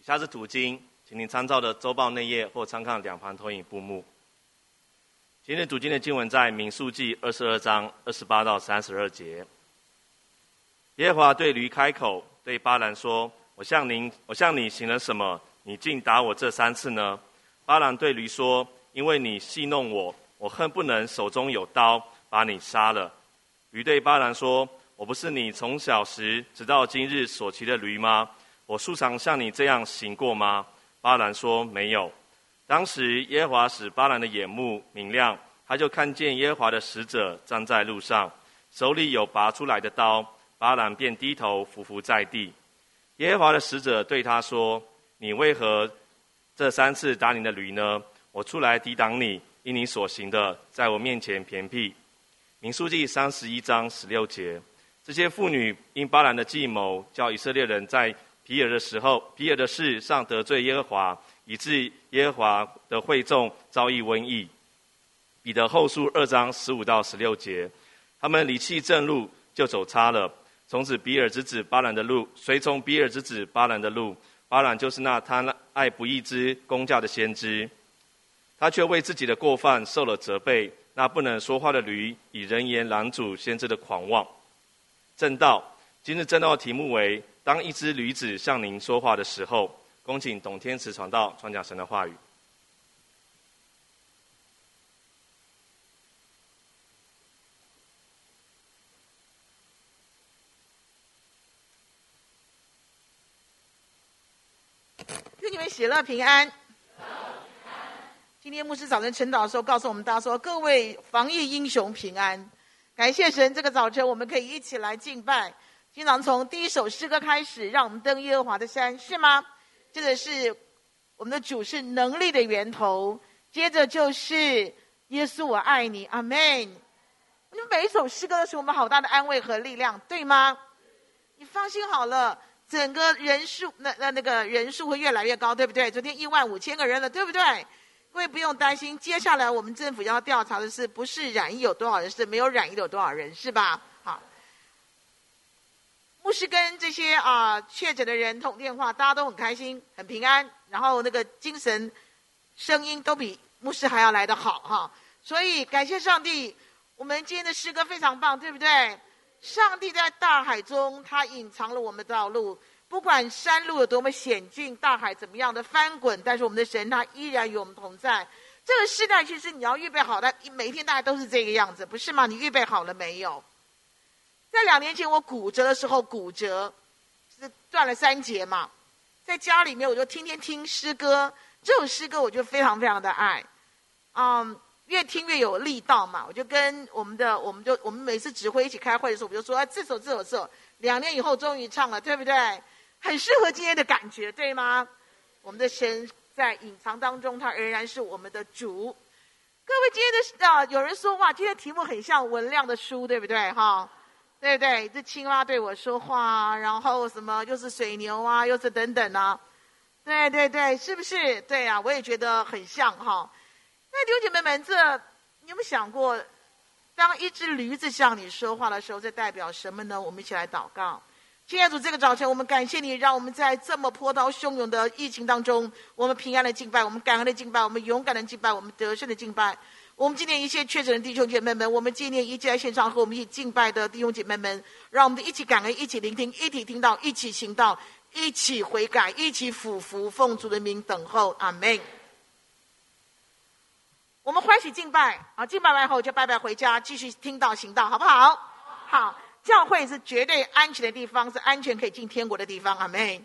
以下是读经，请您参照的周报内页或参看两旁投影布幕。今日读经的经文在民数记二十二章二十八到三十二节。耶和华对驴开口，对巴兰说：“我向您，我向你行了什么？你竟打我这三次呢？”巴兰对驴说：“因为你戏弄我，我恨不能手中有刀把你杀了。”驴对巴兰说：“我不是你从小时直到今日所骑的驴吗？我素常像你这样行过吗？”巴兰说：“没有。”当时耶和华使巴兰的眼目明亮，他就看见耶和华的使者站在路上，手里有拔出来的刀。巴兰便低头伏伏在地。耶和华的使者对他说：“你为何这三次打你的驴呢？我出来抵挡你，因你所行的在我面前偏僻。”民数记三十一章十六节。这些妇女因巴兰的计谋，叫以色列人在比尔的时候，比尔的事上得罪耶和华。以致耶和华的会众遭遇瘟疫。彼得后书二章十五到十六节，他们离弃正路，就走差了。从此比尔之子巴兰的路，随从比尔之子巴兰的路。巴兰就是那贪爱不义之工价的先知，他却为自己的过犯受了责备。那不能说话的驴，以人言拦阻先知的狂妄。正道，今日正道题目为：当一只驴子向您说话的时候。恭请董天慈传道，传讲神的话语。愿你们喜乐平安。今天牧师早晨晨祷的时候，告诉我们大家说：各位防疫英雄平安。感谢神，这个早晨我们可以一起来敬拜。经常从第一首诗歌开始，让我们登耶和华的山，是吗？这个是我们的主是能力的源头，接着就是耶稣，我爱你，阿门。你们每一首诗歌都是我们好大的安慰和力量，对吗？你放心好了，整个人数那那那个人数会越来越高，对不对？昨天一万五千个人了，对不对？各位不用担心，接下来我们政府要调查的是不是染疫有多少人，是没有染疫的有多少人，是吧？牧师跟这些啊、确诊的人通电话，大家都很开心，很平安，然后那个精神声音都比牧师还要来得好哈。所以感谢上帝，我们今天的诗歌非常棒，对不对？上帝在大海中，他隐藏了我们的道路，不管山路有多么险峻，大海怎么样的翻滚，但是我们的神他依然与我们同在。这个时代其实你要预备好的，每一天大家都是这个样子，不是吗？你预备好了没有？在两年前我骨折的时候，骨折是断了三节嘛，在家里面我就天天听诗歌，这首诗歌我就非常非常的爱，嗯，越听越有力道嘛。我就跟我们的，我们就我们每次指挥一起开会的时候，我就说，哎，这首这首这首，两年以后终于唱了，对不对？很适合今天的感觉，对吗？我们的神在隐藏当中，他仍然是我们的主。各位，今天的啊，有人说哇，今天题目很像文亮的书，对不对？哈。对不对？这青蛙对我说话，然后什么又是水牛啊，又是等等啊，对对对，是不是？对啊，我也觉得很像哈。那弟兄姐妹们，这你有没有想过，当一只驴子向你说话的时候，这代表什么呢？我们一起来祷告。亲爱的主，这个早晨我们感谢你，让我们在这么波涛汹涌的疫情当中，我们平安的敬拜，我们感恩的敬拜，我们勇敢的敬拜，我们得胜的敬拜。我们纪念一切确诊的弟兄姐妹们，我们纪念一起在线上和我们一起敬拜的弟兄姐妹们，让我们一起感恩，一起聆听，一起听到，一起行道，一起悔改，一起俯伏奉主的名等候，阿门。我们欢喜敬拜，好，敬拜完后就拜拜回家，继续听到行道，好不好？好，教会是绝对安全的地方，是安全可以进天国的地方，阿门。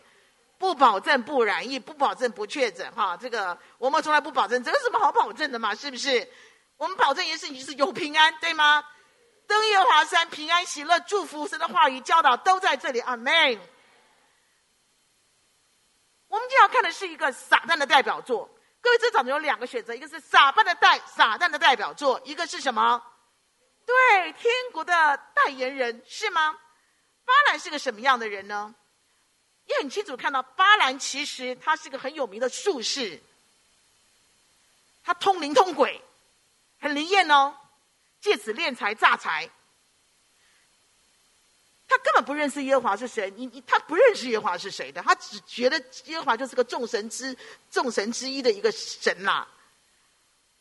不保证不染疫，不保证不确诊，哈，这个我们从来不保证，这有什么好保证的嘛？是不是？我们保证一件事情，就是有平安，对吗？登耶和华山，平安喜乐，祝福神的话语教导都在这里。阿门。我们今天要看的是一个撒旦的代表作。各位，这早上有两个选择，一个是撒旦的代撒旦的代表作，一个是什么？对，天国的代言人是吗？巴兰是个什么样的人呢？也很清楚看到，巴兰其实他是个很有名的术士，他通灵通鬼。很灵验哦，借此敛财诈财。他根本不认识耶和华是谁，你你他不认识耶和华是谁的，他只觉得耶和华就是个众神之众神之一的一个神呐、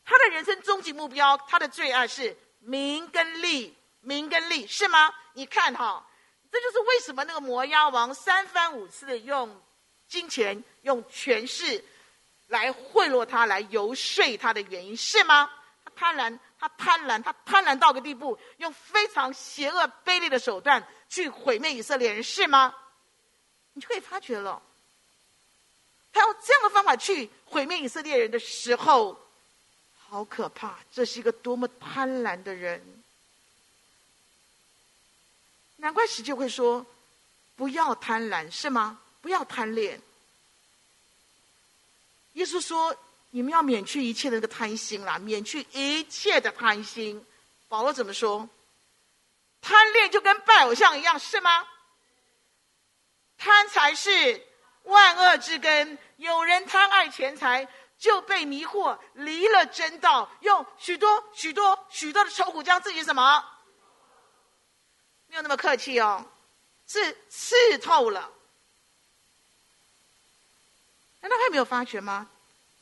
他的人生终极目标，他的最爱是名跟利，名跟利是吗？你看哈，这就是为什么那个摩押王三番五次的用金钱、用权势来贿赂他、来游说他的原因，是吗？贪婪，他贪婪，他贪婪到个地步，用非常邪恶、卑劣的手段去毁灭以色列人，是吗？你就可以发觉了，他用这样的方法去毁灭以色列人的时候。好可怕！这是一个多么贪婪的人，难怪十诫会说：“不要贪婪，是吗？不要贪恋。”耶稣说：“你们要免去一切的那个贪心啦，免去一切的贪心。”保罗怎么说？贪恋就跟拜偶像一样，是吗？贪财是万恶之根，有人贪爱钱财。就被迷惑，离了真道，用许多许多许多的愁苦将自己什么？没有那么客气哦，是刺透了。难道他没有发觉吗？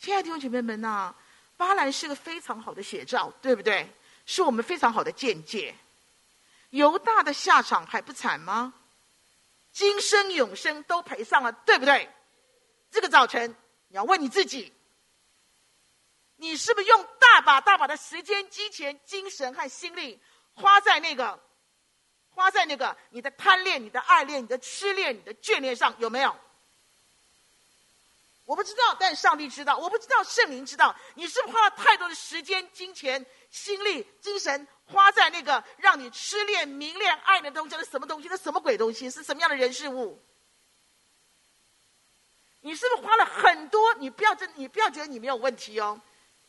亲爱的弟兄姐妹们呐、巴兰是个非常好的写照，对不对？是我们非常好的见解。犹大的下场还不惨吗？今生永生都赔上了，对不对？这个早晨，你要问你自己。你是不是用大把大把的时间、金钱、精神和心力花在那个、花在那个你的贪恋、你的爱恋、你的痴恋、你的眷恋上？有没有？我不知道，但上帝知道。我不知道，圣灵知道。你是不是花了太多的时间、金钱、心力、精神花在那个让你痴恋、迷恋、爱的东西？是什么东西？那什么鬼东西？是什么样的人事物？你是不是花了很多？你不要真，你不要觉得你没有问题哦。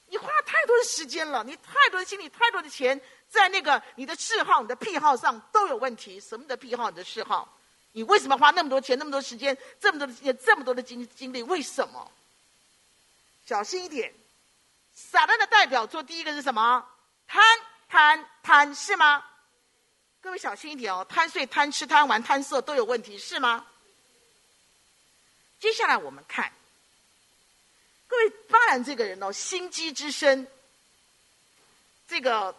你花了太多的时间了，你太多的精力、太多的钱，在那个你的嗜好、你的癖好上都有问题。什么的癖好？你的嗜好？你为什么花那么多钱、那么多时间、这么多的时间、这么多的精精力？为什么？小心一点，撒旦的代表作第一个是什么？贪贪贪，是吗？各位小心一点哦，贪睡、贪吃、贪玩、贪色都有问题，是吗？接下来我们看。各位，巴兰这个人哦，心机之深，这个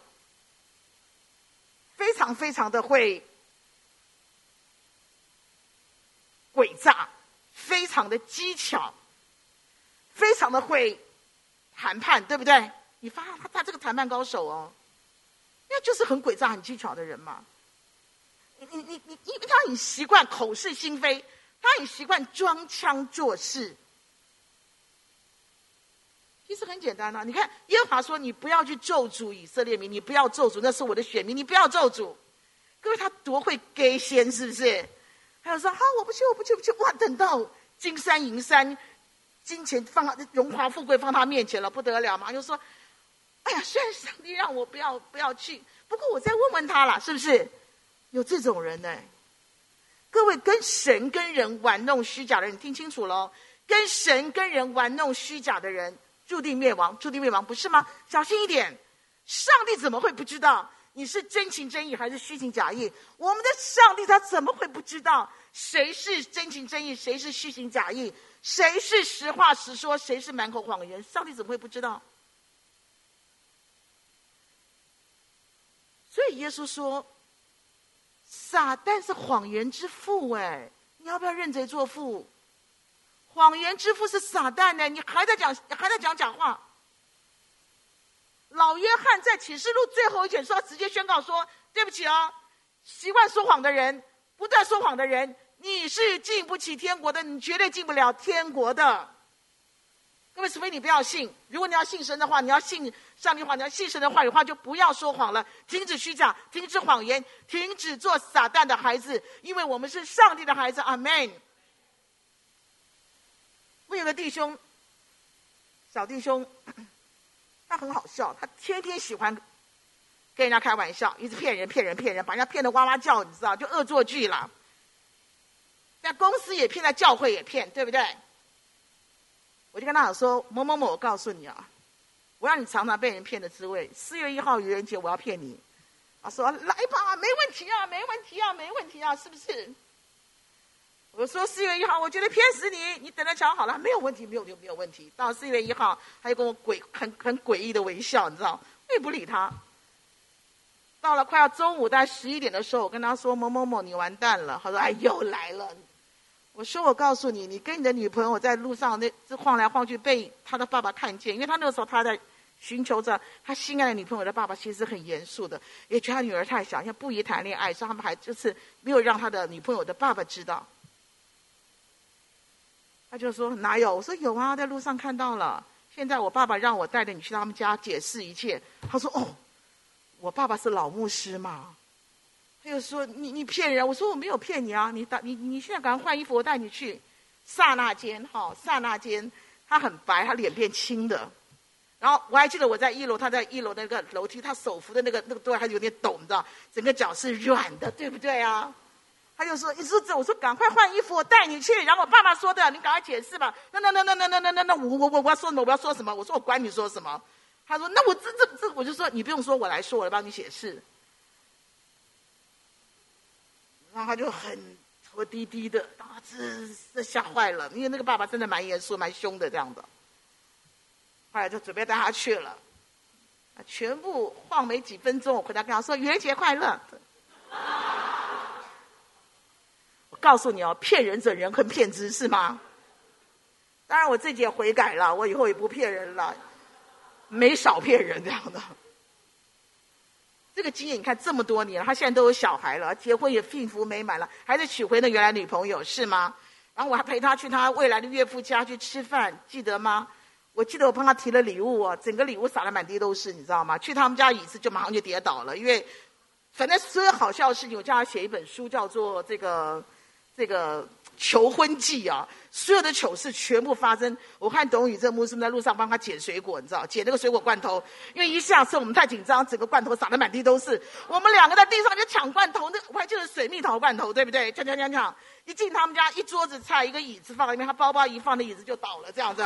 非常非常的会诡诈，非常的机巧，非常的会谈判，对不对？你发现他他这个谈判高手哦，那就是很诡诈、很技巧的人嘛。你你你你，因为他很习惯口是心非，他很习惯装腔作势。其实很简单呐、啊，你看耶和华说：“你不要去咒诅以色列民，你不要咒诅，那是我的选民，你不要咒诅。”各位他多会给先，是不是？他就说：“好，我不去，我不去，不去。”哇，等到金山银山、金钱放荣华富贵放他面前了，不得了嘛！又说：“哎呀，虽然上帝让我不要不要去，不过我再问问他了，是不是？有这种人呢？各位跟神跟人玩弄虚假的人，你听清楚喽！跟神跟人玩弄虚假的人。”注定灭亡，注定灭亡，不是吗？小心一点！上帝怎么会不知道你是真情真意还是虚情假意？我们的上帝他怎么会不知道谁是真情真意，谁是虚情假意？谁是实话实说，谁是满口谎言？上帝怎么会不知道？所以耶稣说：“撒旦是谎言之父。”哎，你要不要认贼作父？谎言之父是撒旦呢，你还在讲，还在讲假话。老约翰在启示录最后一卷说，直接宣告说：“对不起哦，习惯说谎的人，不断说谎的人，你是进不起天国的，你绝对进不了天国的。”各位，除非你不要信，如果你要信神的话，你要信上帝话，你要信神的话语话，就不要说谎了，停止虚假，停止谎言，停止做撒旦的孩子，因为我们是上帝的孩子。阿门。我有个弟兄，小弟兄，他很好笑，他天天喜欢跟人家开玩笑，一直骗人、骗人、骗人，把人家骗得哇哇叫，你知道，就恶作剧了。在公司也骗，在教会也骗，对不对？我就跟他讲说：“某某某，我告诉你啊，我让你尝尝被人骗的滋味。四月一号愚人节，我要骗你，他说：“来吧，没问题啊，没问题啊，没问题啊，是不是？”我说：“四月一号，我觉得骗死你，你等着瞧好了，没有问题，没有就没有问题。”到四月一号，他就跟我诡很很诡异的微笑，你知道，我也不理他。到了快要中午，大概十一点的时候，我跟他说：“某某某，你完蛋了。”他说：“哎，又来了。”我说：“我告诉你，你跟你的女朋友在路上那这晃来晃去，被他的爸爸看见，因为他那个时候他在。”寻求着他心爱的女朋友的爸爸，其实很严肃的，也觉得他女儿太小，像不宜谈恋爱，所以他们还就是没有让他的女朋友的爸爸知道。他就说哪有？我说有啊，在路上看到了。现在我爸爸让我带着你去他们家解释一切。他说哦，我爸爸是老牧师嘛。他又说你你骗人。我说我没有骗你啊，你打你你现在赶快换衣服，我带你去。刹那间哈，刹那间他很白，他脸变青的。然后我还记得我在一楼，他在一楼那个楼梯，他手扶的那个那个桌还有点抖，你知道，整个脚是软的，对不对啊？他就说：“你说这，我说赶快换衣服，我带你去。”然后我爸爸说的：“你赶快解释吧。”那那那那那那那那那我我我我要说什么？我要说什么？我说我管你说什么。他说：“那我这这这，我就说你不用说，我来说，我来帮你解释。”然后他就很我低低的，啊，这这吓坏了，因为那个爸爸真的蛮严肃、蛮凶的这样的。后来就准备带他去了，全部晃没几分钟，我回来跟他说：“愚人节快乐。”告诉你哦，骗人者人恨骗之，是吗？当然我自己也悔改了，我以后也不骗人了，没少骗人这样的。这个经验你看这么多年了，他现在都有小孩了，结婚也幸福美满了，还是娶回那原来女朋友是吗？然后我还陪他去他未来的岳父家去吃饭，记得吗？我记得我帮他提了礼物哦，整个礼物撒得满地都是，你知道吗？去他们家椅子就马上就跌倒了，因为反正所有好笑的事情，我叫他写一本书，叫做这个这个求婚记啊，所有的糗事全部发生。我看董宇这牧师在路上帮他捡水果，你知道，捡那个水果罐头，因为一下车我们太紧张，整个罐头撒得满地都是。我们两个在地上就抢罐头，那我还记得水蜜桃罐头，对不对？抢抢抢抢！一进他们家，一桌子菜，一个椅子放在那边，他包包一放，那椅子就倒了，这样子。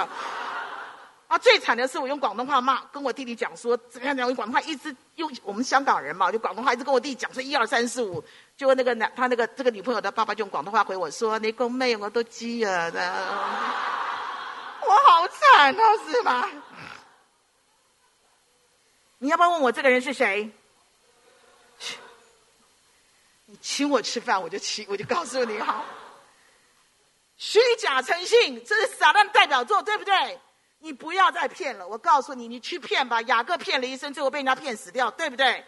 啊，最惨的是我用广东话骂，跟我弟弟讲说怎么样？怎么样？用广东话一直用我们香港人嘛，就广东话一直跟我弟弟讲说一二三四五，就那个男他那个这个女朋友的爸爸就用广东话回我说：“你个妹我都知啊。”我好惨啊，是吗？你要不要问我这个人是谁？你请我吃饭，我就请，我就告诉你好。虚假诚信，这是撒旦代表作，对不对？你不要再骗了，我告诉你，你去骗吧。雅各骗了一生，最后被人家骗死掉，对不对？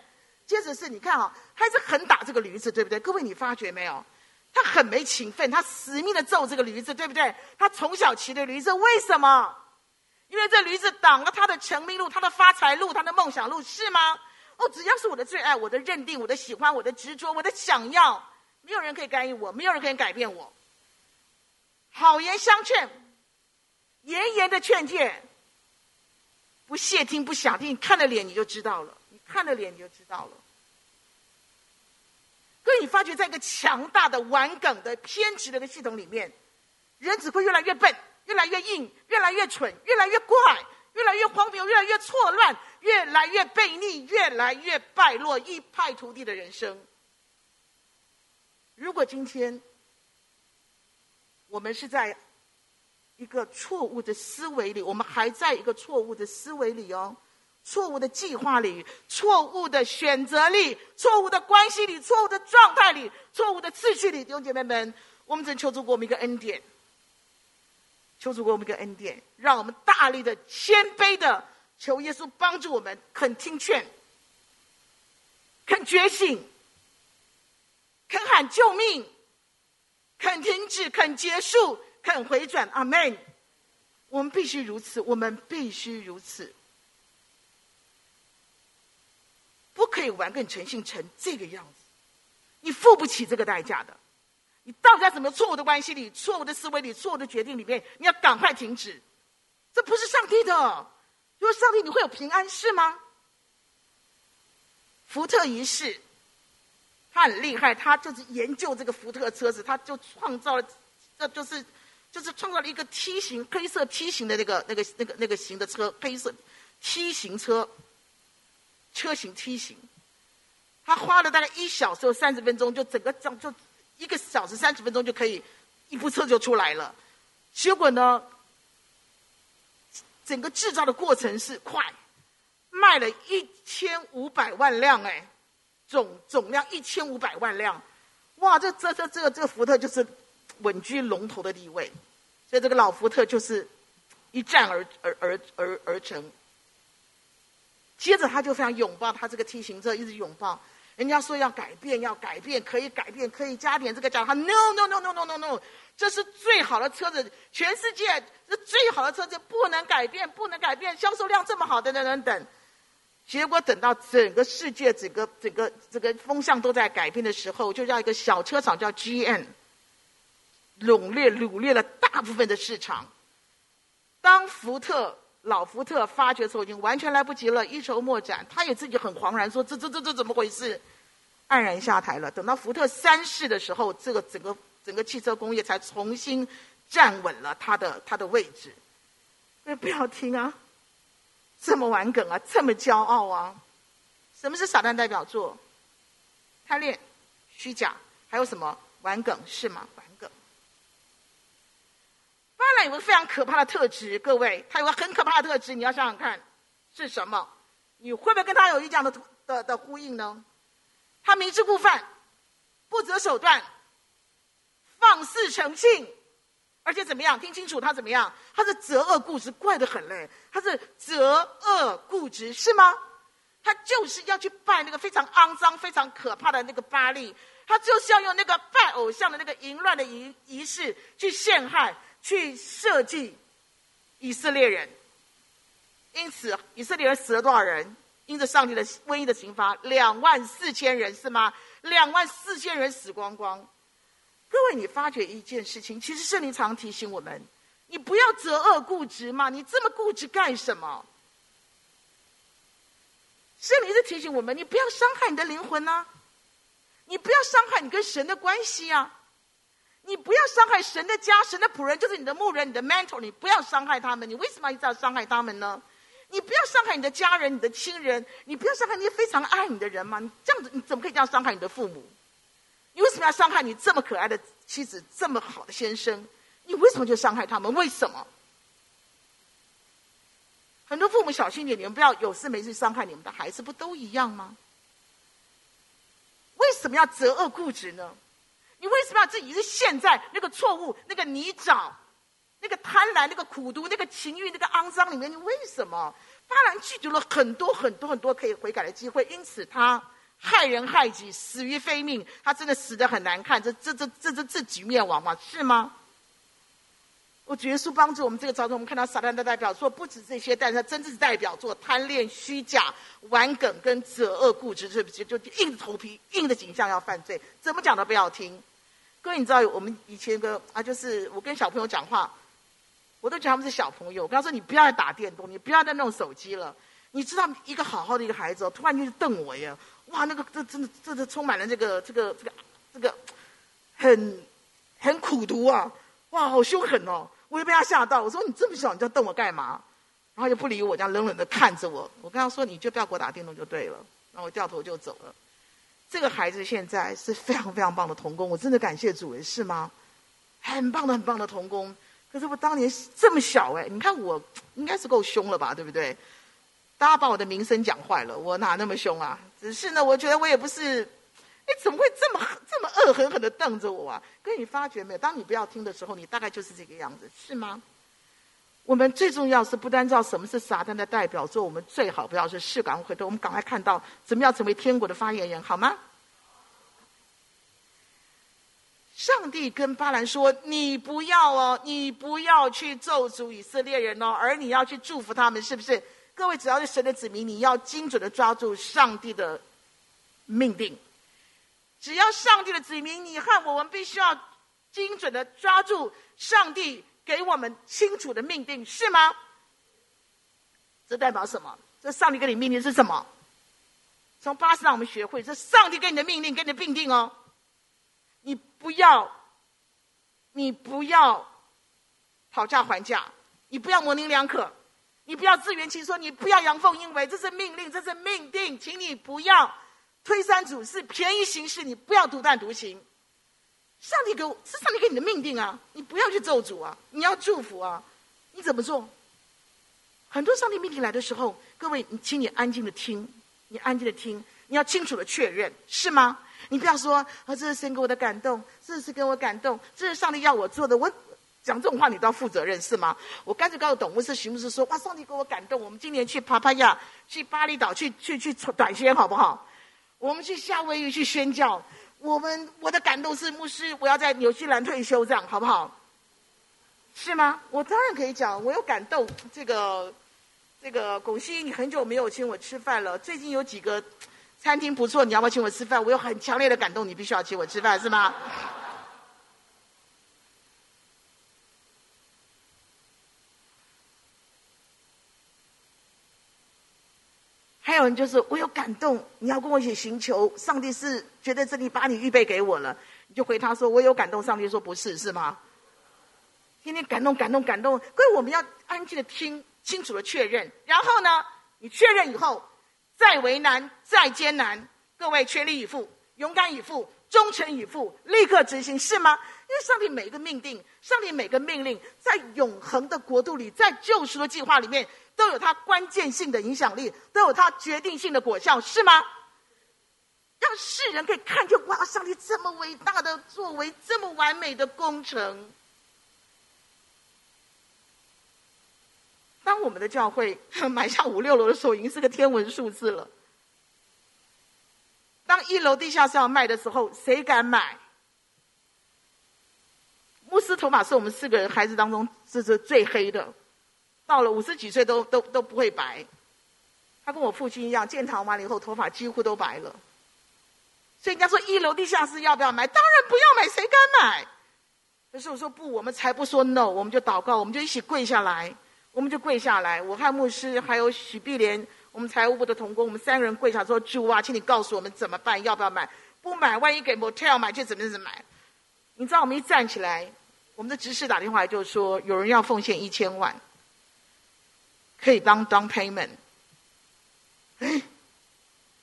接着是你看啊，他是很打这个驴子，对不对？各位，你发觉没有？他很没情分，他死命的揍这个驴子，对不对？他从小骑的驴子，为什么？因为这驴子挡了他的成名路、他的发财路、他的梦想路，是吗？哦，只要是我的最爱、我的认定、我的喜欢、我的执着、我的想要，没有人可以干预我，没有人可以改变我。好言相劝。严严的劝诫，不屑听不想听，你看了脸你就知道了，你看了脸你就知道了。所以你发觉，在一个强大的、顽梗的、偏执的一个系统里面，人只会越来越笨，越来越硬，越来越蠢，越来越怪，越来越荒谬，越来越错乱，越来越悖逆，越来越败落，一败涂地的人生。如果今天我们是在一个错误的思维里，我们还在一个错误的思维里哦，错误的计划里，错误的选择里，错误的关系里，错误的状态里，错误的次序里。弟兄姐妹们，我们只求主给我们一个恩典，求主给我们一个恩典，让我们大力的、谦卑的求耶稣帮助我们，肯听劝，肯觉醒，肯喊救命，肯停止，肯结束。肯回转，阿门。我们必须如此，我们必须如此，不可以玩梗成性成这个样子。你付不起这个代价的。你到底在什么错误的关系里、错误的思维里、错误的决定里面？你要赶快停止。这不是上帝的。如果上帝，你会有平安是吗？福特一世，他很厉害，他就是研究这个福特车子，他就创造了，这就是。就是创造了一个梯形黑色梯形的那个那个那个那个型的车，黑色梯形车，车型梯形。他花了大概一小时三十分钟，就整个这样就一个小时三十分钟就可以一部车就出来了。结果呢，整个制造的过程是快，卖了一千五百万辆，哎，总总量一千五百万辆，哇！这这这这个这个福特就是稳居龙头的地位，所以这个老福特就是一战而而而而而成。接着他就非常拥抱他这个 T 型车，一直拥抱。人家说要改变，要改变，可以改变，可以加点这个加。他 no no no no no no no，这是最好的车子，全世界是最好的车子，不能改变，不能改变，销售量这么好的，等等等。结果等到整个世界、整个整个这个风向都在改变的时候，就叫一个小车厂叫 GM，垄掠掳掠了大部分的市场。当福特。老福特发觉的时候已经完全来不及了，一筹莫展。他也自己很惶然，说：“这、这、这、这怎么回事？”黯然下台了。等到福特三世的时候，这个整个整个汽车工业才重新站稳了他的他的位置。哎，不要听啊！这么玩梗啊，这么骄傲啊！什么是撒旦代表作？贪恋、虚假，还有什么玩梗是吗？巴兰有个非常可怕的特质，各位，他有个很可怕的特质，你要想想看，是什么？你会不会跟他有一样的的的呼应呢？他明知故犯，不择手段，放肆成性，而且怎么样？听清楚，他怎么样？他是择恶固执，怪得很嘞。他是择恶固执，是吗？他就是要去拜那个非常肮脏、非常可怕的那个巴力，他就是要用那个拜偶像的那个淫乱的仪仪式去陷害。去设计以色列人，因此以色列人死了多少人？因着上帝的瘟疫的刑罚，两万四千人是吗？两万四千人死光光。各位，你发觉一件事情，其实圣灵常提醒我们：你不要择恶固执嘛，你这么固执干什么？圣灵是提醒我们：你不要伤害你的灵魂啊，你不要伤害你跟神的关系啊。你不要伤害神的家，神的仆人就是你的牧人，你的 mentor，你不要伤害他们。你为什么一直要伤害他们呢？你不要伤害你的家人、你的亲人，你不要伤害那些非常爱你的人吗？你这样子，你怎么可以这样伤害你的父母？你为什么要伤害你这么可爱的妻子、这么好的先生？你为什么就伤害他们？为什么？很多父母小心点，你们不要有事没事伤害你们的孩子，不都一样吗？为什么要择恶固执呢？你为什么要自己是陷在那个错误、那个泥沼、那个贪婪、那个苦毒、那个情欲、那个肮脏里面？你为什么？巴兰拒绝了很多很多很多可以悔改的机会，因此他害人害己，死于非命。他真的死得很难看，这这这这这自己灭亡嘛？是吗？我觉得是帮助我们这个朝中，我们看到撒旦的代表作不止这些，但是他真正代表作贪恋、虚假、玩梗跟择恶固执，对不起，就硬着头皮、硬的景象要犯罪，怎么讲都不要听。各位，你知道我们以前的啊，就是我跟小朋友讲话，我都觉得他们是小朋友。我跟他说：“你不要再打电动，你不要再弄手机了。”你知道，一个好好的一个孩子，突然就瞪我呀！哇，那个这真的，这这充满了这个这个这个这个很很苦毒啊！哇，好凶狠哦！我就被他吓到。我说：“你这么小，你就瞪我干嘛？”然后就不理我，这样冷冷的看着我。我跟他说：“你就不要给我打电动就对了。”然后我掉头就走了。这个孩子现在是非常非常棒的童工，我真的感谢主人，是吗？很棒的很棒的童工。可是我当年这么小哎，你看我应该是够凶了吧，对不对？大家把我的名声讲坏了，我哪那么凶啊？只是呢，我觉得我也不是，哎，怎么会这么这么恶狠狠的瞪着我啊？可你发觉没有？当你不要听的时候，你大概就是这个样子，是吗？我们最重要是不单知道什么是撒旦的代表作，我们最好不要是视感回头，我们赶快看到怎么样成为天国的发言人，好吗？上帝跟巴兰说：“你不要哦，你不要去咒诅以色列人哦，而你要去祝福他们，是不是？各位，只要是神的子民，你要精准的抓住上帝的命定。只要上帝的子民，你和我们必须要精准的抓住上帝。”给我们清楚的命定是吗？这代表什么？这上帝给你命令是什么？从巴士让我们学会，这上帝给你的命令，给你的命定哦。你不要，你不要讨价还价，你不要模棱两可，你不要自圆其说，你不要阳奉阴违，这是命令，这是命定，请你不要推三阻四，便宜行事，你不要独断独行。上帝给我是上帝给你的命定啊，你不要去咒诅啊，你要祝福啊，你怎么做？很多上帝命令来的时候，各位，你请你安静的听，你安静的听，你要清楚的确认，是吗？你不要说啊，这是神给我的感动，这是给我感动，这是上帝要我做的。我讲这种话，你都要负责任，是吗？我干脆告诉董牧师、徐牧师说：哇，上帝给我感动，我们今年去帕帕亚、去巴厘岛、去去去短宣，好不好？我们去夏威夷去宣教。我们我的感动是牧师，我要在纽西兰退休，这样好不好？是吗？我当然可以讲，我有感动。这个这个巩西，你很久没有请我吃饭了。最近有几个餐厅不错，你要不要请我吃饭？我有很强烈的感动，你必须要请我吃饭，是吗？还有人就是我有感动，你要跟我一起寻求，上帝是觉得这里把你预备给我了，你就回他说我有感动，上帝说不是，是吗？天天感动感动感动，各位我们要安静的听，清楚的确认，然后呢，你确认以后，再为难再艰难，各位全力以赴，勇敢以赴，忠诚以赴，立刻执行，是吗？因为上帝每一个命定，上帝每个命令，在永恒的国度里，在救赎的计划里面。都有它关键性的影响力，都有它决定性的果效，是吗？让世人可以看见，哇，上帝这么伟大的作为，这么完美的工程。当我们的教会买下五六楼的时候，已经是个天文数字了。当一楼地下室要卖的时候，谁敢买？牧师头发是我们四个人孩子当中是是最黑的。到了五十几岁都都都不会白，他跟我父亲一样，建堂完了以后头发几乎都白了。所以人家说一楼地下室要不要买？当然不要买，谁敢买？可是我说不，我们才不说 no，我们就祷告，我们就一起跪下来，我们就跪下来。我和牧师还有许碧莲，我们财务部的同工，我们三个人跪下说：主啊，请你告诉我们怎么办？要不要买？不买，万一给 motel 买，就怎么怎么买？你知道我们一站起来，我们的执事打电话就说有人要奉献一千万。可以当 down payment。哎，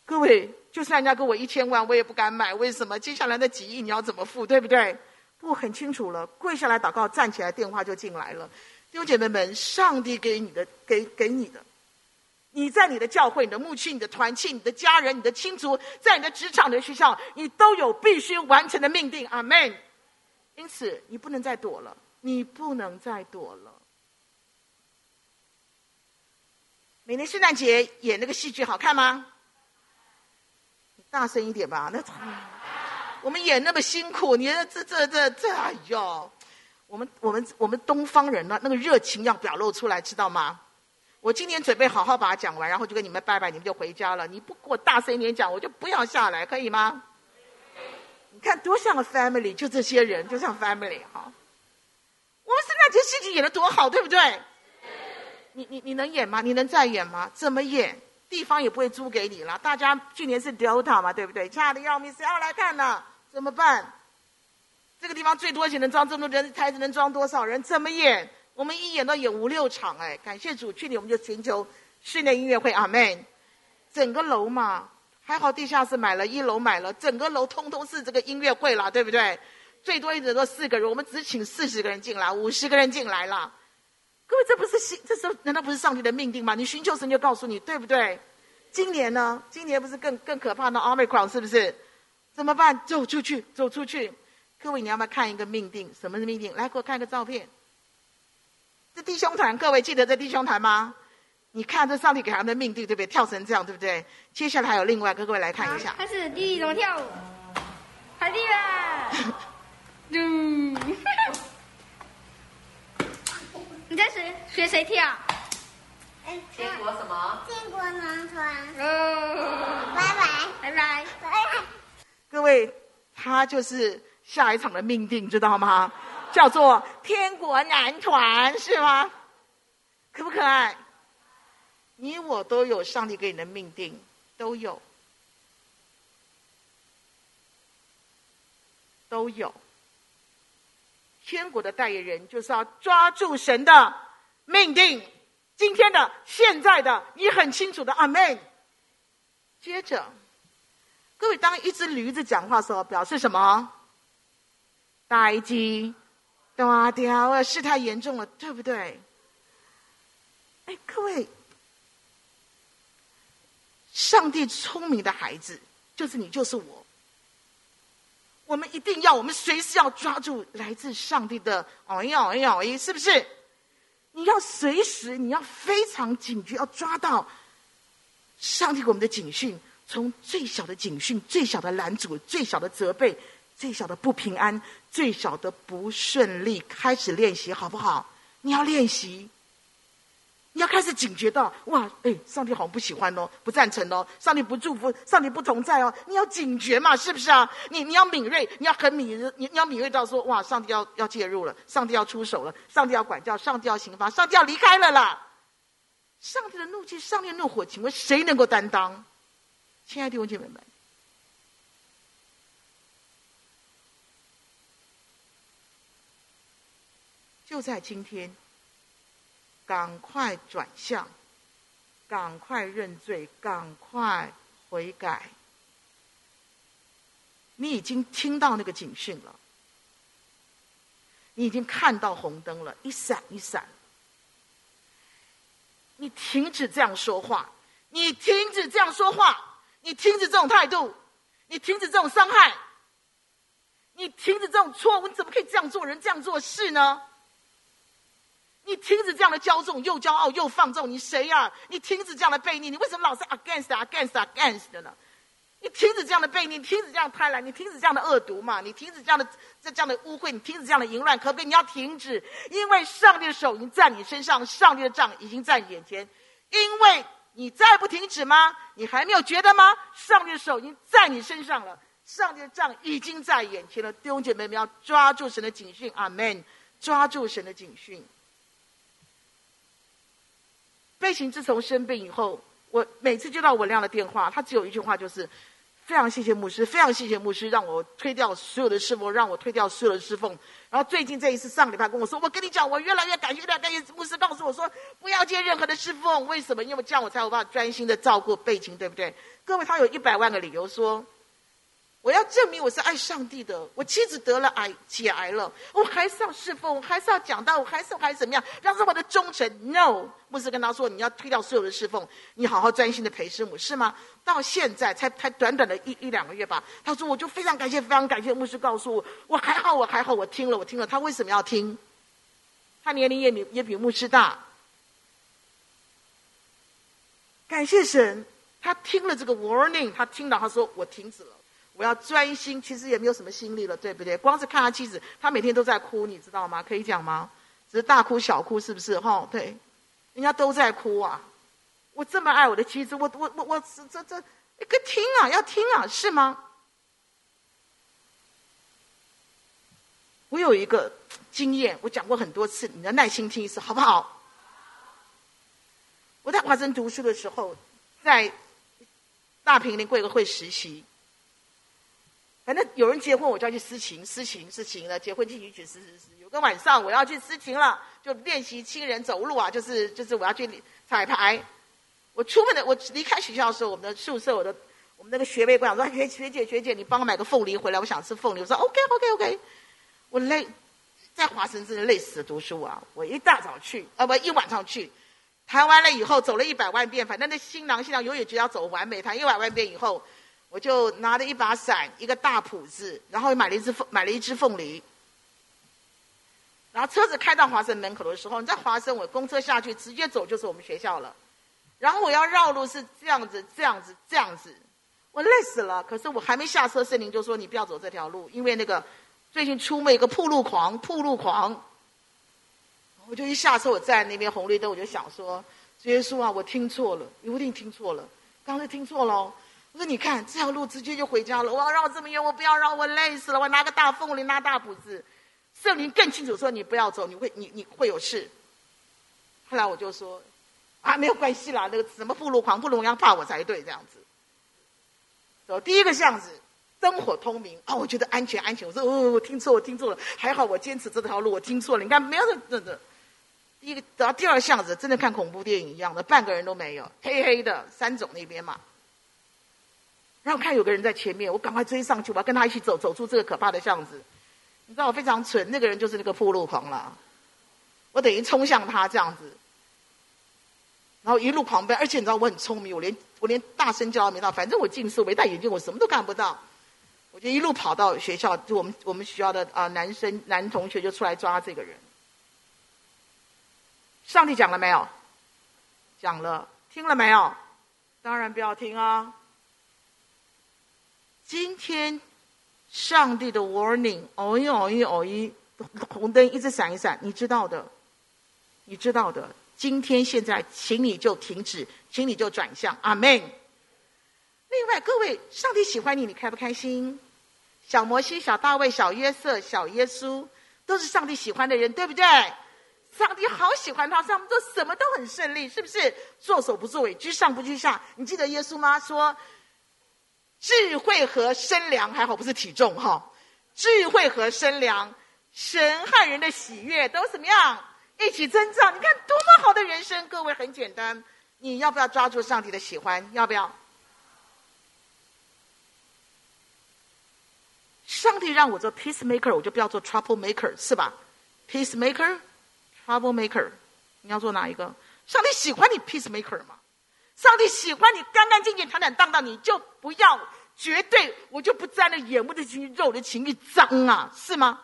各位，就算人家给我一千万，我也不敢买。为什么？接下来的几亿你要怎么付，对不对？不很清楚了，跪下来祷告，站起来，电话就进来了。弟兄姐妹们，上帝给你的，给给你的，你在你的教会、你的牧区、你的团契、你的家人、你的亲族，在你的职场、的学校，你都有必须完成的命定。阿门。因此，你不能再躲了，你不能再躲了。每年圣诞节演那个戏剧好看吗？大声一点吧！那我们演那么辛苦，你这这这这，哎呦！我们我们我们东方人呢，那个热情要表露出来，知道吗？我今年准备好好把它讲完，然后就跟你们拜拜，你们就回家了。你不给我大声一点讲，我就不要下来，可以吗？你看多像个 family，就这些人，就像 family 哈。我们圣诞节戏剧演的多好，对不对？你你你能演吗？你能再演吗？怎么演？地方也不会租给你了。大家去年是 Delta 嘛，对不对？差得要命，谁要来看呢？怎么办？这个地方最多只能装这么多人，台子能装多少人？怎么演？我们一演都演五六场，哎，感谢主，去年我们就寻求室内音乐会，阿门。整个楼嘛，还好地下室买了，一楼买了，整个楼通通是这个音乐会了，对不对？最多一直都四个人，我们只请四十个人进来，五十个人进来了。各位，这不是这时候难道不是上帝的命定吗？你寻求神就告诉你，对不对？今年呢？今年不是更更可怕的 Omicron 是不是？怎么办？走出去，走出去！各位，你要不要看一个命定？什么是命定？来，给我看一个照片。这弟兄团，各位记得这弟兄团吗？你看这上帝给他们的命定，对不对？跳成这样，对不对？接下来还有另外，各位来看一下。开始，第一种跳舞？海蒂啦！嗯。你在学学谁跳？天国什么？天国男团。哦，拜拜，拜拜，拜拜。各位，他就是下一场的命定，知道吗？叫做天国男团，是吗？可不可爱？你我都有上帝给你的命定，都有，都有。天国的代言人就是要抓住神的命定，今天的、现在的，你很清楚的，阿门。接着，各位，当一只驴子讲话时候，表示什么？大吉，大条啊，事态严重了，对不对？哎，各位，上帝聪明的孩子，就是你，就是我。我们一定要，我们随时要抓住来自上帝的哦呀哦呀哦，是不是？你要随时，你要非常警觉，要抓到上帝给我们的警讯。从最小的警讯、最小的拦阻、最小的责备、最小的不平安、最小的不顺利开始练习，好不好？你要练习，你要开始警觉到，哇，哎，上帝好像不喜欢哦，不赞成哦，上帝不祝福，上帝不同在哦。你要警觉嘛，是不是啊？你你要敏锐，你要很敏锐，你你要敏锐到说，哇，上帝要要介入了，上帝要出手了，上帝要管教，上帝要刑罚，上帝要离开了啦。上帝的怒气，上帝怒火，请问谁能够担当？亲爱的弟兄姐妹们，就在今天，赶快转向，赶快认罪，赶快悔改。你已经听到那个警讯了，你已经看到红灯了，一闪一闪。你停止这样说话，你停止这样说话。你停止这种态度，你停止这种伤害，你停止这种错误，你怎么可以这样做人、这样做事呢？你停止这样的骄纵，又骄傲又放纵，你谁呀、啊？你停止这样的悖逆，你为什么老是 against against against 的呢？你停止这样的悖逆，停止这样贪婪，你停止这样的恶毒嘛？你停止这样的这这样的污秽，你停止这样的淫乱，可不可以？你要停止，因为上帝的手已经在你身上，上帝的杖已经在你眼前，因为。你再不停止吗？你还没有觉得吗？上帝的手已经在你身上了，上帝的杖已经在眼前了。弟兄姐妹们要抓住神的警讯，阿门！抓住神的警讯。飞行自从生病以后，我每次接到文亮的电话，他只有一句话，就是。非常谢谢牧师，非常谢谢牧师，让我推掉所有的侍奉，让我推掉所有的侍奉。然后最近这一次，上礼拜跟我说，我跟你讲，我越来越感谢，越来越感谢牧师告诉我说，不要接任何的侍奉。为什么？因为这样我才有办法专心的照顾背景，对不对？各位，他有一百万个理由说。我要证明我是爱上帝的。我妻子得了癌，解癌了，我还是要侍奉，我还是要讲道，我还是还是怎么样？让是我的忠诚。No，牧师跟他说，你要推掉所有的侍奉，你好好专心的陪师母，是吗？到现在才才短短的一一两个月吧。他说，我就非常感谢，非常感谢牧师告诉我，我还好，我还好，我听了，我听了。他为什么要听？他年龄也比也比牧师大。感谢神，他听了这个 warning，他听到他说，我停止了。我要专心，其实也没有什么心力了，对不对？光是看他妻子，他每天都在哭，你知道吗？可以讲吗？只是大哭小哭，是不是？哈，对，人家都在哭啊！我这么爱我的妻子，我我我我这这一个听啊，要听啊，是吗？我有一个经验，我讲过很多次，你要耐心听一次，好不好？我在华盛读书的时候，在大平林贵和会实习。反正有人结婚，我就要去司琴，司琴，司琴了。结婚进行曲，是是是。有个晚上，我要去司琴了，就练习亲人走路啊，就是就是我要去彩排。我出门的，我离开学校的时候，我们的宿舍，我的我们那个学妹跟我说：“学学姐学姐，你帮我买个凤梨回来，我想吃凤梨。”我说：“OK OK OK。”我累，在华盛顿累死读书啊！我一大早去，啊不，一晚上去，弹完了以后走了一百万遍，反正那新郎新娘永远就要走完美，弹一百万遍以后。我就拿了一把伞，一个大谱子，然后买了一只凤，买了一只凤梨。然后车子开到华盛门口的时候，你在华盛，我公车下去，直接走就是我们学校了。然后我要绕路是这样子，这样子，这样子，我累死了。可是我还没下车，圣灵就说你不要走这条路，因为那个最近出没一个铺路狂，铺路狂。我就一下车，我站在那边红绿灯，我就想说，耶稣啊，我听错了，你一定听错了，刚才听错了。我说：“你看这条路直接就回家了。我要绕这么远，我不要绕，我累死了。我拿个大凤梨，拿大谱子。圣灵更清楚说：你不要走，你会你你会有事。后来我就说：啊，没有关系啦，那个什么富路狂、暴露狂怕我才对，这样子。走第一个巷子，灯火通明啊、哦，我觉得安全安全。我说：哦，我听错，我听错了。还好我坚持这条路，我听错了。你看，没有这这。第一个走到第二巷子，真的看恐怖电影一样的，半个人都没有，黑黑的，三总那边嘛。”然后看有个人在前面，我赶快追上去，我要跟他一起走，走出这个可怕的巷子。你知道我非常蠢，那个人就是那个暴露狂了。我等于冲向他这样子，然后一路狂奔，而且你知道我很聪明，我连我连大声叫都没到，反正我近视，我没戴眼镜，我什么都看不到。我就一路跑到学校，就我们我们学校的啊、男生男同学就出来抓这个人。上帝讲了没有？讲了，听了没有？当然不要听啊。今天，上帝的 warning，哦一哦一哦一，红灯一直闪一闪，你知道的，你知道的。今天现在，请你就停止，请你就转向，阿门。另外，各位，上帝喜欢你，你开不开心？小摩西、小大卫、小约瑟、小耶稣，都是上帝喜欢的人，对不对？上帝好喜欢他，上帝做什么都很顺利，是不是？做首不作尾，居上不居下。你记得耶稣吗？说。智慧和身量还好，不是体重哈。智慧和身量，神和人的喜悦都怎么样？一起增长。你看多么好的人生！各位很简单，你要不要抓住上帝的喜欢？要不要？上帝让我做 peacemaker，我就不要做 trouble maker，是吧？peacemaker，trouble maker，你要做哪一个？上帝喜欢你 peacemaker 吗？上帝喜欢你干干净净、坦坦荡荡，你就不要绝对，我就不沾了眼目的情欲、肉的情欲脏啊，是吗？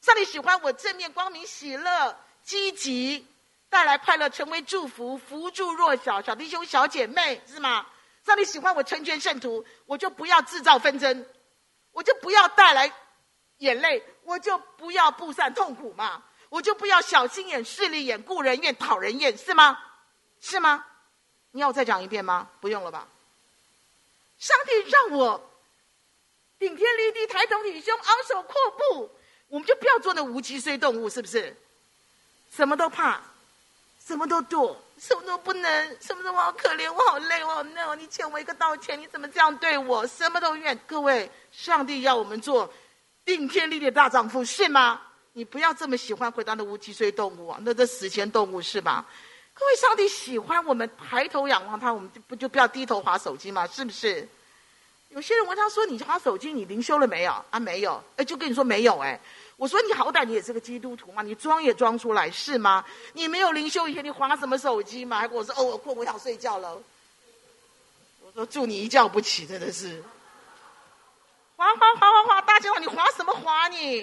上帝喜欢我正面、光明、喜乐、积极，带来快乐，成为祝福，扶助弱小、小弟兄、小姐妹，是吗？上帝喜欢我成全圣徒，我就不要制造纷争，我就不要带来眼泪，我就不要布散痛苦嘛，我就不要小心眼、势利眼、顾人怨、讨人厌，是吗？是吗？你要再讲一遍吗？不用了吧。上帝让我顶天立地、抬头挺胸、昂首阔步，我们就不要做那无脊椎动物，是不是？什么都怕，什么都躲，什么都不能，什么都我好可怜，我好累，我好累。你欠我一个道歉，你怎么这样对我？什么都怨。各位，上帝要我们做顶天立地的大丈夫，是吗？你不要这么喜欢回答那无脊椎动物啊，那这死前动物是吧？各位，上帝喜欢我们抬头仰望他，我们就不就不要低头滑手机吗？是不是？有些人问他说：“你滑手机，你灵修了没有？”啊，没有。哎，就跟你说没有。哎，我说你好歹你也是个基督徒嘛，你装也装出来是吗？你没有灵修以前，你滑什么手机嘛？还跟我说：“哦，我困，我想睡觉了。”我说：“祝你一觉不起，真的是。”滑滑滑滑滑，大家好，你滑什么滑你？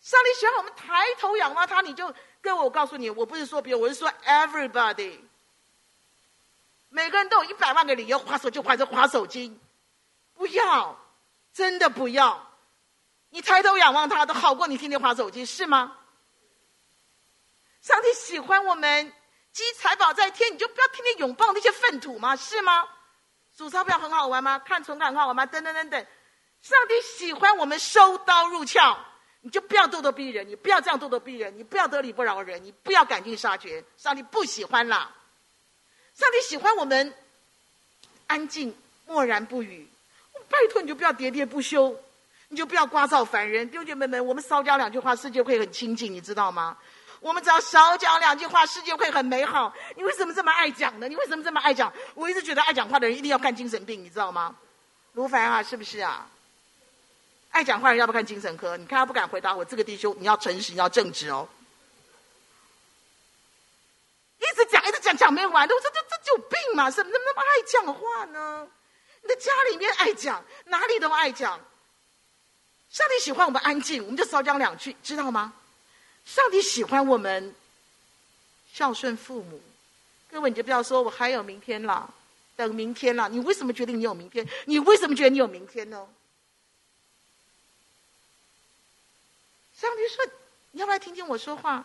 上帝喜欢我们抬头仰望他，你就。各位，我告诉你，我不是说别人，我是说 everybody。每个人都有一百万个理由划手就滑着划手机，不要，真的不要。你抬头仰望他，都好过你天天划手机，是吗？上帝喜欢我们积财宝在天，你就不要天天拥抱那些粪土吗？是吗？数钞票很好玩吗？看存款很好玩吗？等等等等。上帝喜欢我们收刀入鞘。你就不要咄咄逼人，你不要这样咄咄逼人，你不要得理不饶人，你不要赶尽杀绝。上帝不喜欢啦。上帝喜欢我们安静默然不语。拜托你就不要喋喋不休，你就不要聒噪烦人。弟兄姐妹们，我们少讲两句话，世界会很清静，你知道吗？我们只要少讲两句话，世界会很美好。你为什么这么爱讲呢？你为什么这么爱讲？我一直觉得爱讲话的人一定要看精神病，你知道吗？卢凡啊，是不是啊？爱讲话人要不要看精神科？你看他不敢回答我，这个弟兄你要诚实，你要正直哦。一直讲，一直讲，讲没完的。我说这这有病嘛？怎么那么爱讲话呢？你的家里面爱讲，哪里都爱讲。上帝喜欢我们安静，我们就少讲两句，知道吗？上帝喜欢我们孝顺父母。各位，你就不要说我还有明天了，等明天了。你为什么觉得你有明天？你为什么觉得你有明天呢？上帝说：“你要不要听听我说话？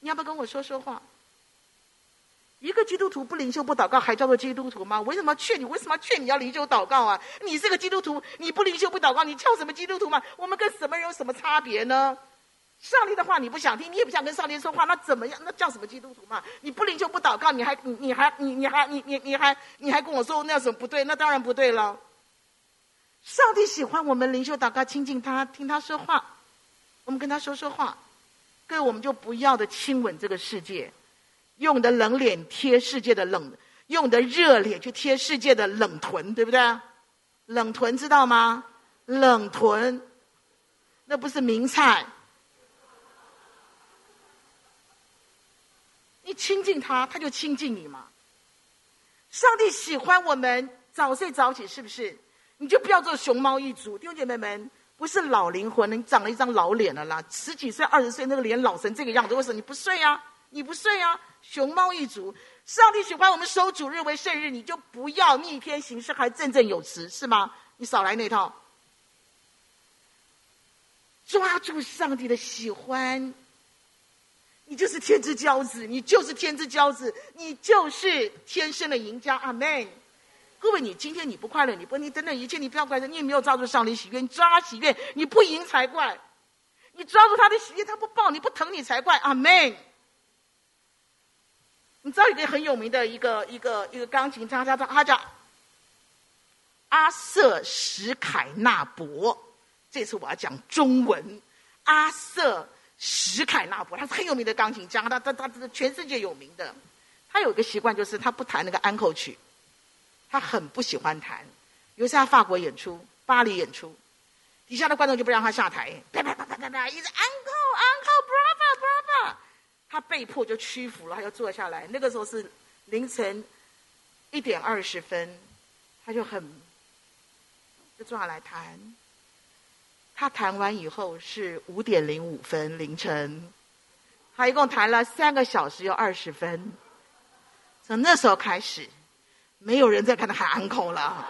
你要不要跟我说说话？一个基督徒不灵修不祷告，还叫做基督徒吗？为什么劝你？为什么劝你要灵修祷告啊？你是个基督徒，你不灵修不祷告，你叫什么基督徒吗？我们跟什么人有什么差别呢？上帝的话你不想听，你也不想跟上帝说话，那怎么样？那叫什么基督徒嘛？你不灵修不祷告，你还你你还你你还你你你还你还跟我说那有什么不对？那当然不对了。上帝喜欢我们灵修祷告，亲近他，听他说话。”我们跟他说说话，各位，我们就不要的亲吻这个世界，用的冷脸贴世界的冷，用的热脸去贴世界的冷臀，对不对？冷臀知道吗？冷臀，那不是名菜。你亲近他，他就亲近你嘛。上帝喜欢我们早睡早起，是不是？你就不要做熊猫一族，弟兄姐妹们，不是老灵魂，你长了一张老脸了啦。十几岁、二十岁那个脸老成这个样子，为什么你不睡啊？你不睡啊？熊猫一族，上帝喜欢我们守主日为圣日，你就不要逆天行事，还振振有词，是吗？你少来那套。抓住上帝的喜欢，你就是天之骄子，你就是天之骄子，你就是天生的赢家。阿门。各位，你今天你不快乐，你不，你等等一切，你不要怪他，你也没有抓住上帝喜悦，你抓喜悦，你不赢才怪。你抓住他的喜悦，他不抱你不疼你才怪。阿门。你知道一个很有名的一个一个一个钢琴家，他叫他叫阿瑟史凯纳伯。这次我要讲中文。阿瑟史凯纳伯，他是很有名的钢琴家，他他他是全世界有名的。他有一个习惯，就是他不弹那个安可曲，他很不喜欢弹。有一次他法国演出，巴黎演出，底下的观众就不让他下台，啪啪啪啪啪啪，一直安可安可，bravo bravo。他被迫就屈服了，他就坐下来。那个时候是凌晨一点二十分，他就很就坐下来弹。他弹完以后是五点零五分凌晨，他一共弹了三个小时又二十分。从那时候开始，没有人再看他喊安可了，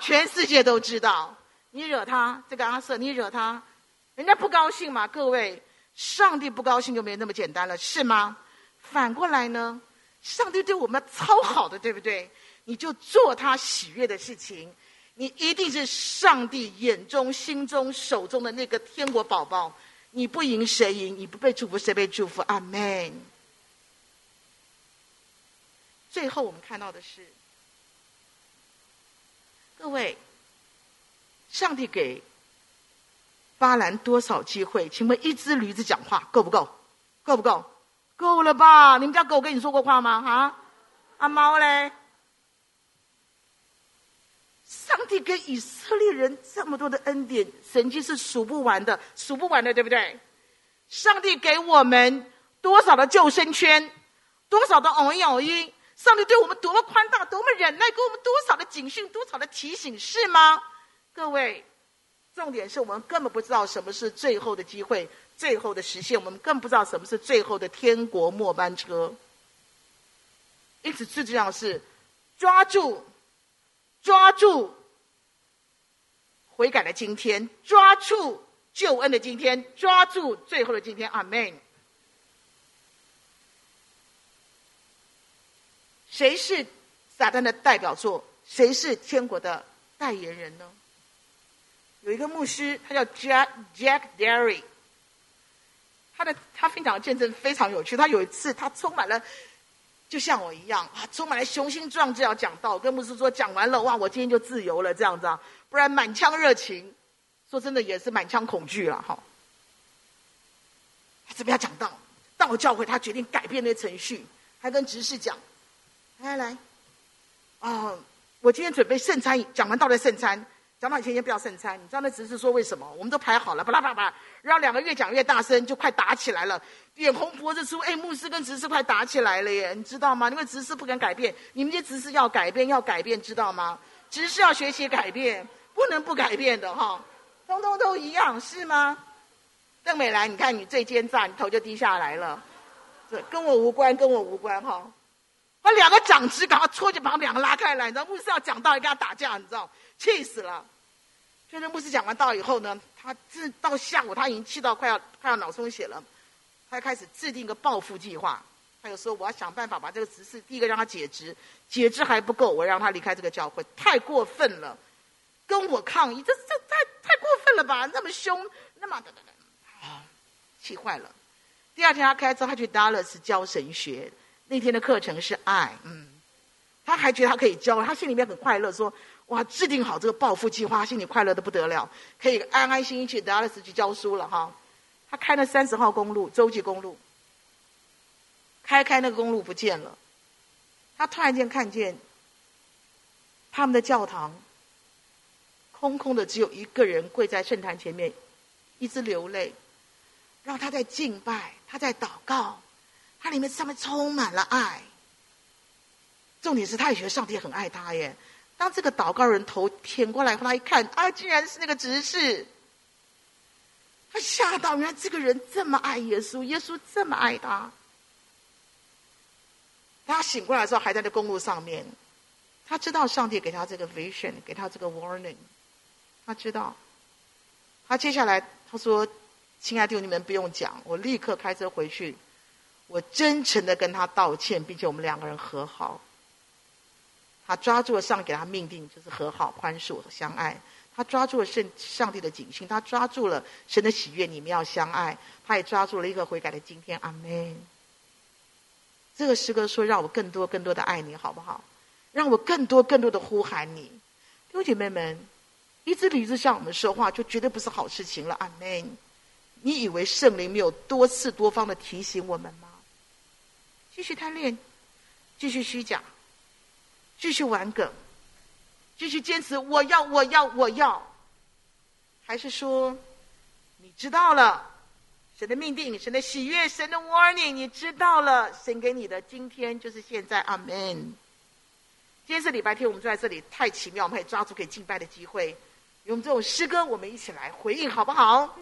全世界都知道。你惹他这个阿瑟，你惹他，人家不高兴嘛？各位。上帝不高兴就没有那么简单了，是吗？反过来呢？上帝对我们超好的，对不对？你就做他喜悦的事情，你一定是上帝眼中、心中、手中的那个天国宝宝。你不赢谁赢？你不被祝福谁被祝福？阿门。最后我们看到的是，各位，上帝给。巴兰多少机会？请问一只驴子讲话够不够？够不够？够了吧？你们家狗跟你说过话吗？啊？阿猫嘞？上帝给以色列人这么多的恩典，神迹是数不完的，数不完的，对不对？上帝给我们多少的救生圈，多少的偶一偶一？上帝对我们多么宽大，多么忍耐，给我们多少的警训，多少的提醒，是吗？各位。重点是我们根本不知道什么是最后的机会，最后的实现，我们更不知道什么是最后的天国末班车。因此，最重要的是抓住、抓住悔改的今天，抓住救恩的今天，抓住最后的今天。阿门。谁是撒旦的代表作？谁是天国的代言人呢？有一个牧师，他叫 Jack Jack Derry，他的他分享的见证非常有趣。他有一次，他充满了，就像我一样啊，充满了雄心壮志要讲道。跟牧师说，讲完了，哇，我今天就自由了，这样子啊，不然满腔热情，说真的也是满腔恐惧了哈。他准备要讲道，到了教会，他决定改变那程序，还跟执事讲，来来，哦，我今天准备圣餐，讲完道的圣餐。讲到以前先不要圣餐，你知道那执事说为什么？我们都排好了，巴拉巴拉，然后两个越讲越大声，就快打起来了，脸红脖子粗。哎，牧师跟执事快打起来了耶，你知道吗？因为执事不敢改变，你们这执事要改变，要改变，知道吗？执事要学习改变，不能不改变的哈，通通都一样，是吗？邓美兰，你看你最奸诈，你头就低下来了，这跟我无关，跟我无关哈。把两个长执赶快搓就把他们两个拉开来，你知道牧师要讲道，也跟他打架，你知道。气死了！就是牧师讲完道以后呢，他自到下午他已经气到快要快要脑充血了，他就开始制定一个报复计划。他就说：“我要想办法把这个执事，第一个让他解职，解职还不够，我让他离开这个教会，太过分了，跟我抗议，这这太太过分了吧？那么凶，那么的的的，啊，气坏了。第二天他开车，他去 Dallas 教神学，那天的课程是爱，嗯，他还觉得他可以教，他心里面很快乐，说。”哇，制定好这个报复计划，心里快乐的不得了，可以安安心心去达拉斯去教书了哈。他开了三十号公路，洲际公路，开开那个公路不见了。他突然间看见他们的教堂空空的，只有一个人跪在圣坛前面，一直流泪，让他在敬拜，他在祷告，他里面上面充满了爱。重点是他也觉得上帝很爱他耶。当这个祷告人头舔过来，后来一看，啊，竟然是那个执事。他吓到，原来这个人这么爱耶稣，耶稣这么爱他。他醒过来的时候，还在那公路上面。他知道上帝给他这个 vision，给他这个 warning。他知道。他接下来他说：“亲爱的弟兄，你们不用讲，我立刻开车回去。我真诚的跟他道歉，并且我们两个人和好。”他抓住了上给他命定，就是和好、宽恕和相爱。他抓住了圣上帝的警讯，他抓住了神的喜悦，你们要相爱。他也抓住了一个悔改的今天。阿门。这个诗歌说：“让我更多、更多的爱你，好不好？让我更多、更多的呼喊你。”弟兄姐妹们，一只驴子向我们说话，就绝对不是好事情了。阿门。你以为圣灵没有多次多方的提醒我们吗？继续贪恋，继续虚假。继续玩梗，继续坚持，我要，我要，我要，还是说，你知道了，神的命定，神的喜悦，神的 warning，你知道了，神给你的今天就是现在，阿门。今天是礼拜天，我们坐在这里太奇妙，我们可以抓住可以敬拜的机会，用这种诗歌，我们一起来回应，好不好？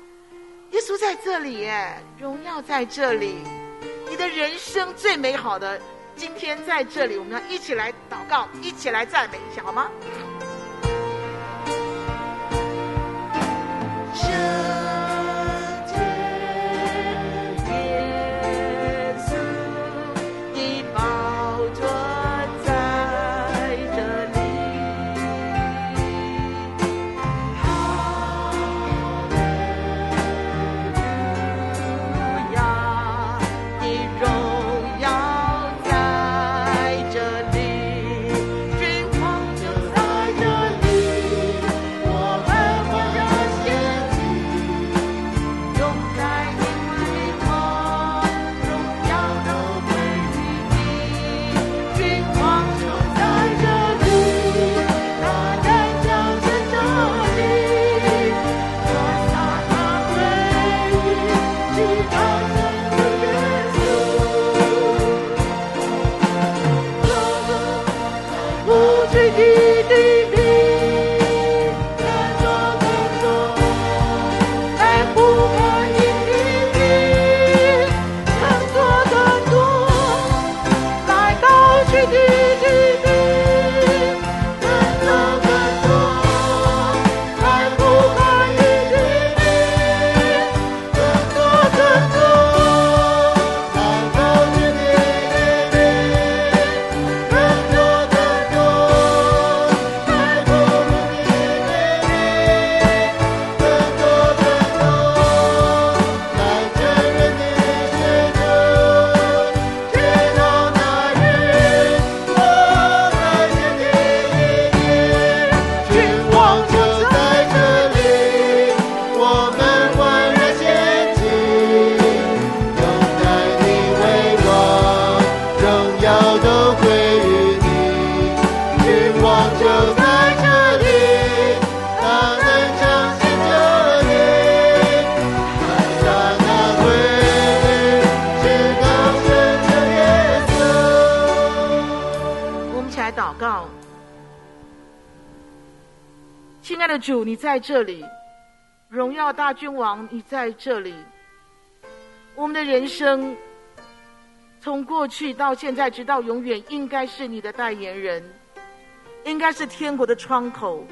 耶稣在这里，耶，荣耀在这里，你的人生最美好的。今天在这里，我们要一起来祷告，一起来赞美一下，好吗？在这里，荣耀大君王，你在这里。我们的人生，从过去到现在，直到永远，应该是你的代言人，应该是天国的窗口，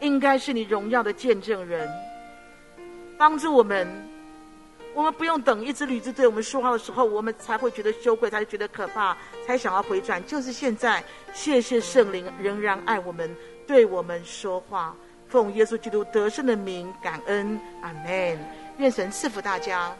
应该是你荣耀的见证人。帮助我们，我们不用等一只驴子对我们说话的时候，我们才会觉得羞愧，才会觉得可怕，才想要回转。就是现在，谢谢圣灵仍然爱我们，对我们说话。奉耶稣基督得胜的名，感恩，阿门。愿神赐福大家。